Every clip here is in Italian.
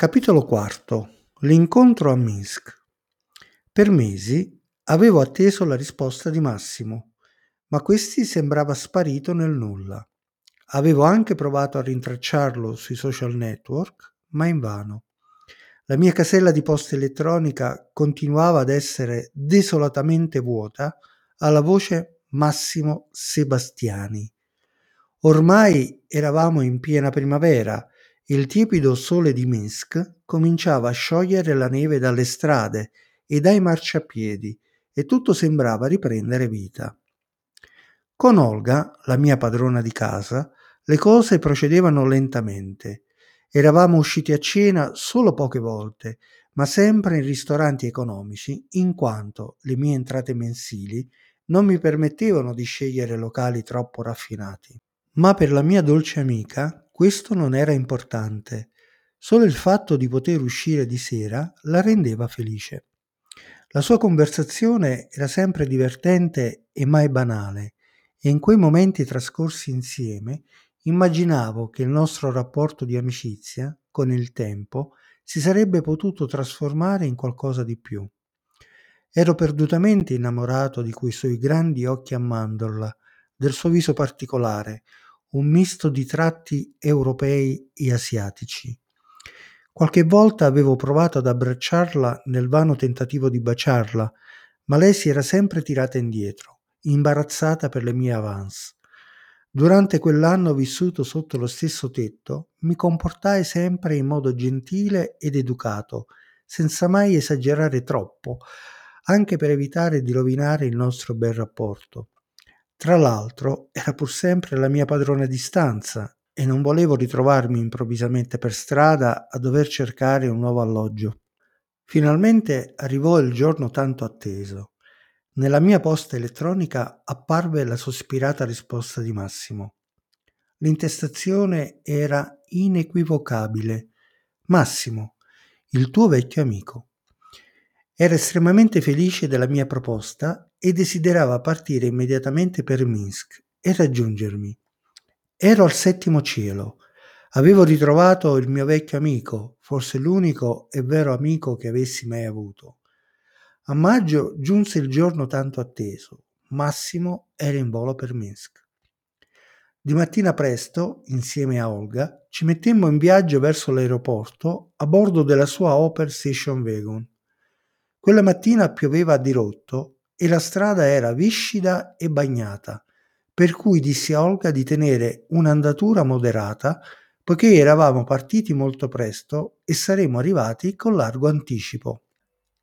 Capitolo IV. L'incontro a Minsk. Per mesi avevo atteso la risposta di Massimo, ma questi sembrava sparito nel nulla. Avevo anche provato a rintracciarlo sui social network, ma invano. La mia casella di posta elettronica continuava ad essere desolatamente vuota alla voce Massimo Sebastiani. Ormai eravamo in piena primavera il tiepido sole di Minsk cominciava a sciogliere la neve dalle strade e dai marciapiedi e tutto sembrava riprendere vita. Con Olga, la mia padrona di casa, le cose procedevano lentamente. Eravamo usciti a cena solo poche volte, ma sempre in ristoranti economici, in quanto le mie entrate mensili non mi permettevano di scegliere locali troppo raffinati. Ma per la mia dolce amica questo non era importante, solo il fatto di poter uscire di sera la rendeva felice. La sua conversazione era sempre divertente e mai banale, e in quei momenti trascorsi insieme immaginavo che il nostro rapporto di amicizia, con il tempo, si sarebbe potuto trasformare in qualcosa di più. Ero perdutamente innamorato di quei suoi grandi occhi a mandorla, del suo viso particolare, un misto di tratti europei e asiatici. Qualche volta avevo provato ad abbracciarla nel vano tentativo di baciarla, ma lei si era sempre tirata indietro, imbarazzata per le mie avance. Durante quell'anno vissuto sotto lo stesso tetto, mi comportai sempre in modo gentile ed educato, senza mai esagerare troppo, anche per evitare di rovinare il nostro bel rapporto. Tra l'altro era pur sempre la mia padrona di stanza e non volevo ritrovarmi improvvisamente per strada a dover cercare un nuovo alloggio. Finalmente arrivò il giorno tanto atteso. Nella mia posta elettronica apparve la sospirata risposta di Massimo. L'intestazione era inequivocabile. Massimo, il tuo vecchio amico. Era estremamente felice della mia proposta e desiderava partire immediatamente per Minsk e raggiungermi. Ero al settimo cielo. Avevo ritrovato il mio vecchio amico, forse l'unico e vero amico che avessi mai avuto. A maggio giunse il giorno tanto atteso. Massimo era in volo per Minsk. Di mattina presto, insieme a Olga, ci mettemmo in viaggio verso l'aeroporto a bordo della sua Opel Station Wagon. Quella mattina pioveva a dirotto e la strada era viscida e bagnata, per cui dissi a Olga di tenere un'andatura moderata poiché eravamo partiti molto presto e saremmo arrivati con largo anticipo.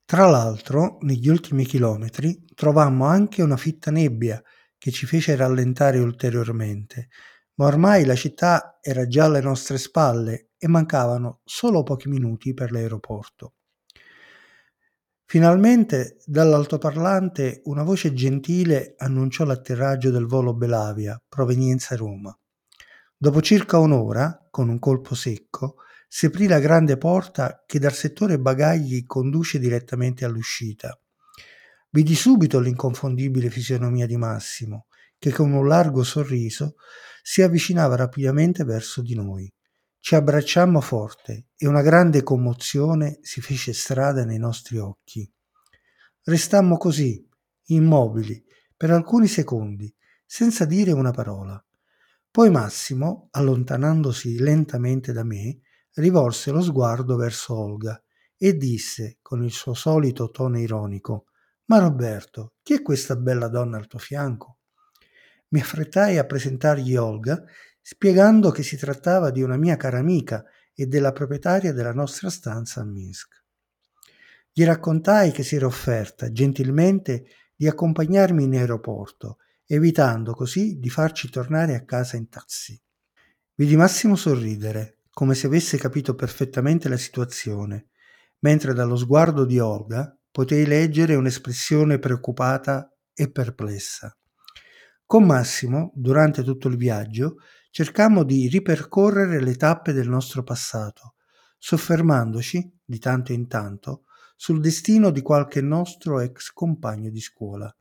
Tra l'altro, negli ultimi chilometri trovammo anche una fitta nebbia che ci fece rallentare ulteriormente, ma ormai la città era già alle nostre spalle e mancavano solo pochi minuti per l'aeroporto. Finalmente dall'altoparlante una voce gentile annunciò l'atterraggio del volo Belavia, provenienza Roma. Dopo circa un'ora, con un colpo secco, si aprì la grande porta che dal settore bagagli conduce direttamente all'uscita. Vidi subito l'inconfondibile fisionomia di Massimo, che con un largo sorriso si avvicinava rapidamente verso di noi. Ci abbracciammo forte e una grande commozione si fece strada nei nostri occhi. Restammo così, immobili, per alcuni secondi, senza dire una parola. Poi Massimo, allontanandosi lentamente da me, rivolse lo sguardo verso Olga e disse con il suo solito tono ironico Ma Roberto, chi è questa bella donna al tuo fianco? Mi affrettai a presentargli Olga spiegando che si trattava di una mia cara amica e della proprietaria della nostra stanza a Minsk. Gli raccontai che si era offerta gentilmente di accompagnarmi in aeroporto, evitando così di farci tornare a casa in taxi. Vidi Massimo sorridere, come se avesse capito perfettamente la situazione, mentre dallo sguardo di Olga potei leggere un'espressione preoccupata e perplessa. Con Massimo, durante tutto il viaggio, cercammo di ripercorrere le tappe del nostro passato, soffermandoci, di tanto in tanto, sul destino di qualche nostro ex compagno di scuola.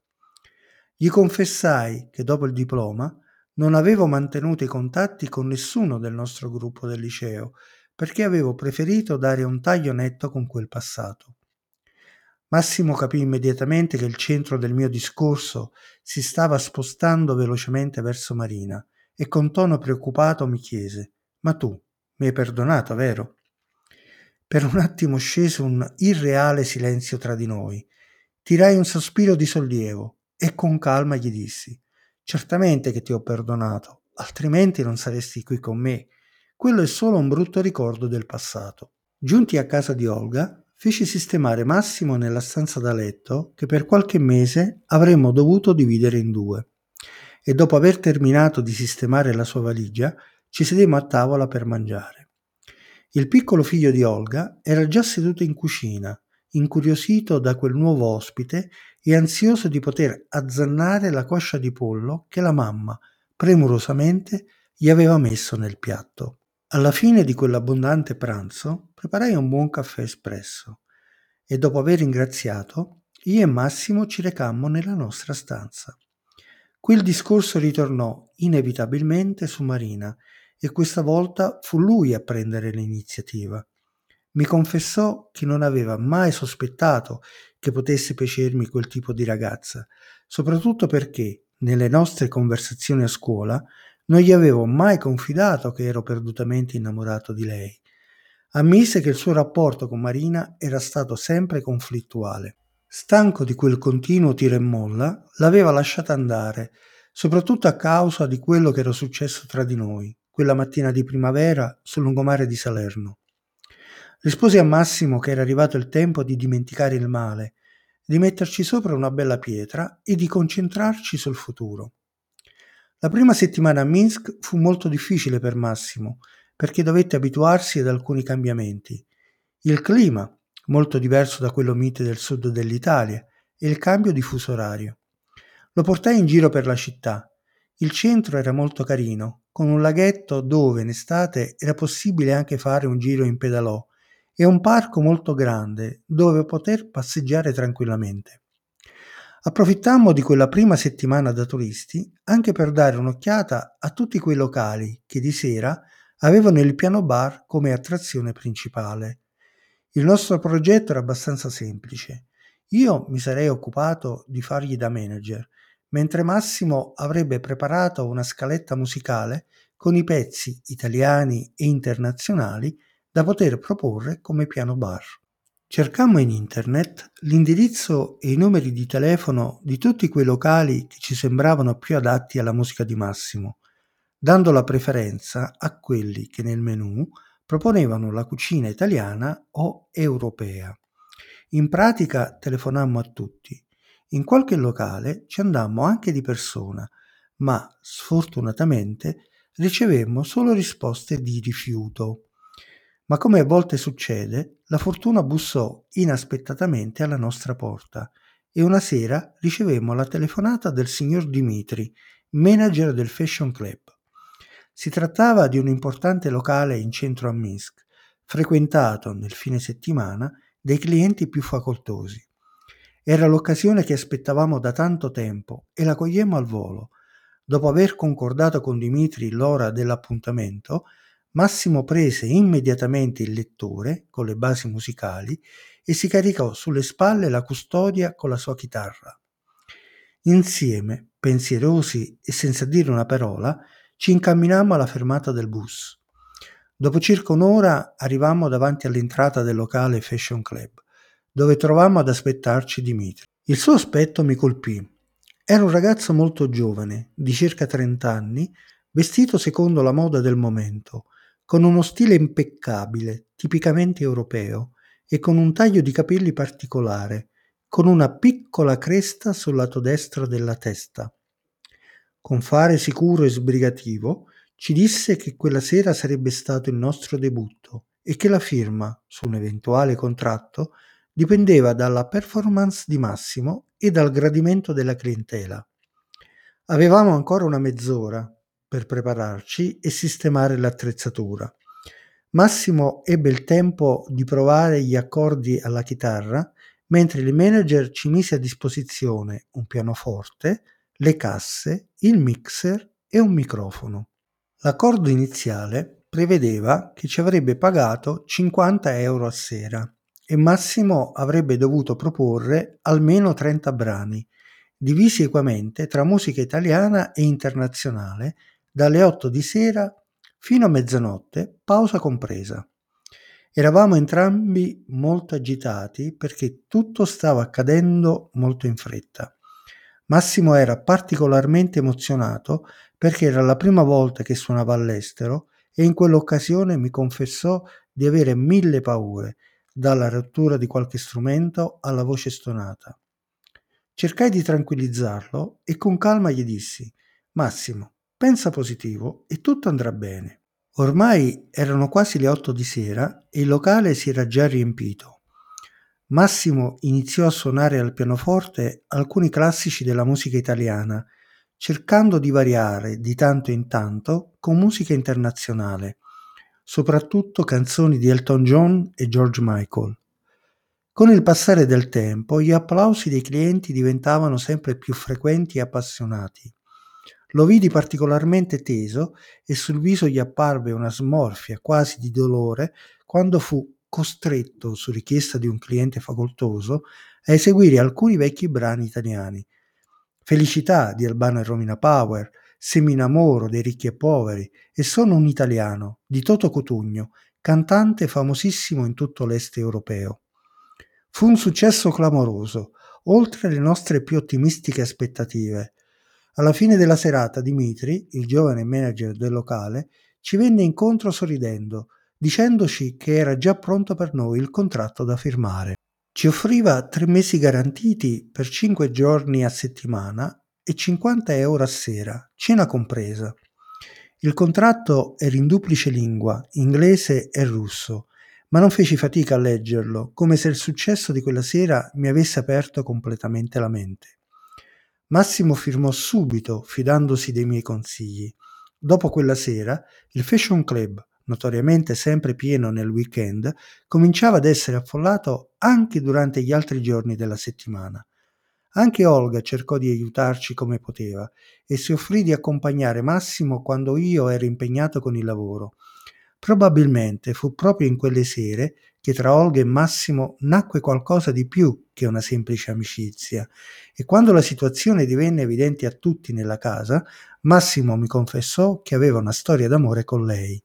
Gli confessai che dopo il diploma non avevo mantenuto i contatti con nessuno del nostro gruppo del liceo, perché avevo preferito dare un taglio netto con quel passato. Massimo capì immediatamente che il centro del mio discorso si stava spostando velocemente verso Marina e con tono preoccupato mi chiese Ma tu mi hai perdonato, vero? Per un attimo scese un irreale silenzio tra di noi. Tirai un sospiro di sollievo e con calma gli dissi Certamente che ti ho perdonato, altrimenti non saresti qui con me. Quello è solo un brutto ricordo del passato. Giunti a casa di Olga, feci sistemare Massimo nella stanza da letto che per qualche mese avremmo dovuto dividere in due. E dopo aver terminato di sistemare la sua valigia, ci sedemmo a tavola per mangiare. Il piccolo figlio di Olga era già seduto in cucina, incuriosito da quel nuovo ospite e ansioso di poter azzannare la coscia di pollo che la mamma, premurosamente, gli aveva messo nel piatto. Alla fine di quell'abbondante pranzo preparai un buon caffè espresso e dopo aver ringraziato, io e Massimo ci recammo nella nostra stanza. Qui il discorso ritornò inevitabilmente su Marina e questa volta fu lui a prendere l'iniziativa. Mi confessò che non aveva mai sospettato che potesse piacermi quel tipo di ragazza, soprattutto perché, nelle nostre conversazioni a scuola, non gli avevo mai confidato che ero perdutamente innamorato di lei. Ammise che il suo rapporto con Marina era stato sempre conflittuale. Stanco di quel continuo tira e molla, l'aveva lasciata andare, soprattutto a causa di quello che era successo tra di noi, quella mattina di primavera sul lungomare di Salerno. Risposi a Massimo che era arrivato il tempo di dimenticare il male, di metterci sopra una bella pietra e di concentrarci sul futuro. La prima settimana a Minsk fu molto difficile per Massimo, perché dovette abituarsi ad alcuni cambiamenti. Il clima, molto diverso da quello mite del sud dell'Italia, e il cambio di fuso orario. Lo portai in giro per la città. Il centro era molto carino, con un laghetto dove in estate era possibile anche fare un giro in pedalò e un parco molto grande dove poter passeggiare tranquillamente. Approfittammo di quella prima settimana da turisti anche per dare un'occhiata a tutti quei locali che di sera avevano il piano bar come attrazione principale. Il nostro progetto era abbastanza semplice. Io mi sarei occupato di fargli da manager, mentre Massimo avrebbe preparato una scaletta musicale con i pezzi italiani e internazionali da poter proporre come piano bar. Cercammo in internet l'indirizzo e i numeri di telefono di tutti quei locali che ci sembravano più adatti alla musica di Massimo, dando la preferenza a quelli che nel menù proponevano la cucina italiana o europea. In pratica telefonammo a tutti. In qualche locale ci andammo anche di persona, ma sfortunatamente ricevemmo solo risposte di rifiuto. Ma come a volte succede, la fortuna bussò inaspettatamente alla nostra porta e una sera ricevemmo la telefonata del signor Dimitri, manager del Fashion Club. Si trattava di un importante locale in centro a Minsk, frequentato nel fine settimana dai clienti più facoltosi. Era l'occasione che aspettavamo da tanto tempo e la cogliemmo al volo. Dopo aver concordato con Dimitri l'ora dell'appuntamento, Massimo prese immediatamente il lettore con le basi musicali e si caricò sulle spalle la custodia con la sua chitarra. Insieme, pensierosi e senza dire una parola, ci incamminammo alla fermata del bus. Dopo circa un'ora arrivammo davanti all'entrata del locale Fashion Club, dove trovammo ad aspettarci Dimitri. Il suo aspetto mi colpì. Era un ragazzo molto giovane, di circa 30 anni, vestito secondo la moda del momento, con uno stile impeccabile, tipicamente europeo, e con un taglio di capelli particolare, con una piccola cresta sul lato destro della testa. Con fare sicuro e sbrigativo, ci disse che quella sera sarebbe stato il nostro debutto e che la firma su un eventuale contratto dipendeva dalla performance di Massimo e dal gradimento della clientela. Avevamo ancora una mezz'ora per prepararci e sistemare l'attrezzatura. Massimo ebbe il tempo di provare gli accordi alla chitarra, mentre il manager ci mise a disposizione un pianoforte, le casse, il mixer e un microfono. L'accordo iniziale prevedeva che ci avrebbe pagato 50 euro a sera e Massimo avrebbe dovuto proporre almeno 30 brani, divisi equamente tra musica italiana e internazionale, dalle 8 di sera fino a mezzanotte, pausa compresa. Eravamo entrambi molto agitati perché tutto stava accadendo molto in fretta. Massimo era particolarmente emozionato perché era la prima volta che suonava all'estero e in quell'occasione mi confessò di avere mille paure, dalla rottura di qualche strumento alla voce stonata. Cercai di tranquillizzarlo e con calma gli dissi Massimo, pensa positivo e tutto andrà bene. Ormai erano quasi le otto di sera e il locale si era già riempito. Massimo iniziò a suonare al pianoforte alcuni classici della musica italiana, cercando di variare di tanto in tanto con musica internazionale, soprattutto canzoni di Elton John e George Michael. Con il passare del tempo gli applausi dei clienti diventavano sempre più frequenti e appassionati. Lo vidi particolarmente teso e sul viso gli apparve una smorfia quasi di dolore quando fu costretto, su richiesta di un cliente facoltoso, a eseguire alcuni vecchi brani italiani. Felicità di Albano e Romina Power, Se mi innamoro dei ricchi e poveri e Sono un italiano di Toto Cotugno, cantante famosissimo in tutto l'est europeo. Fu un successo clamoroso, oltre le nostre più ottimistiche aspettative. Alla fine della serata Dimitri, il giovane manager del locale, ci venne incontro sorridendo, dicendoci che era già pronto per noi il contratto da firmare. Ci offriva tre mesi garantiti per cinque giorni a settimana e 50 euro a sera, cena compresa. Il contratto era in duplice lingua, inglese e russo, ma non feci fatica a leggerlo, come se il successo di quella sera mi avesse aperto completamente la mente. Massimo firmò subito, fidandosi dei miei consigli. Dopo quella sera, il Fashion Club, notoriamente sempre pieno nel weekend, cominciava ad essere affollato anche durante gli altri giorni della settimana. Anche Olga cercò di aiutarci come poteva e si offrì di accompagnare Massimo quando io ero impegnato con il lavoro. Probabilmente fu proprio in quelle sere che tra Olga e Massimo nacque qualcosa di più che una semplice amicizia e quando la situazione divenne evidente a tutti nella casa, Massimo mi confessò che aveva una storia d'amore con lei.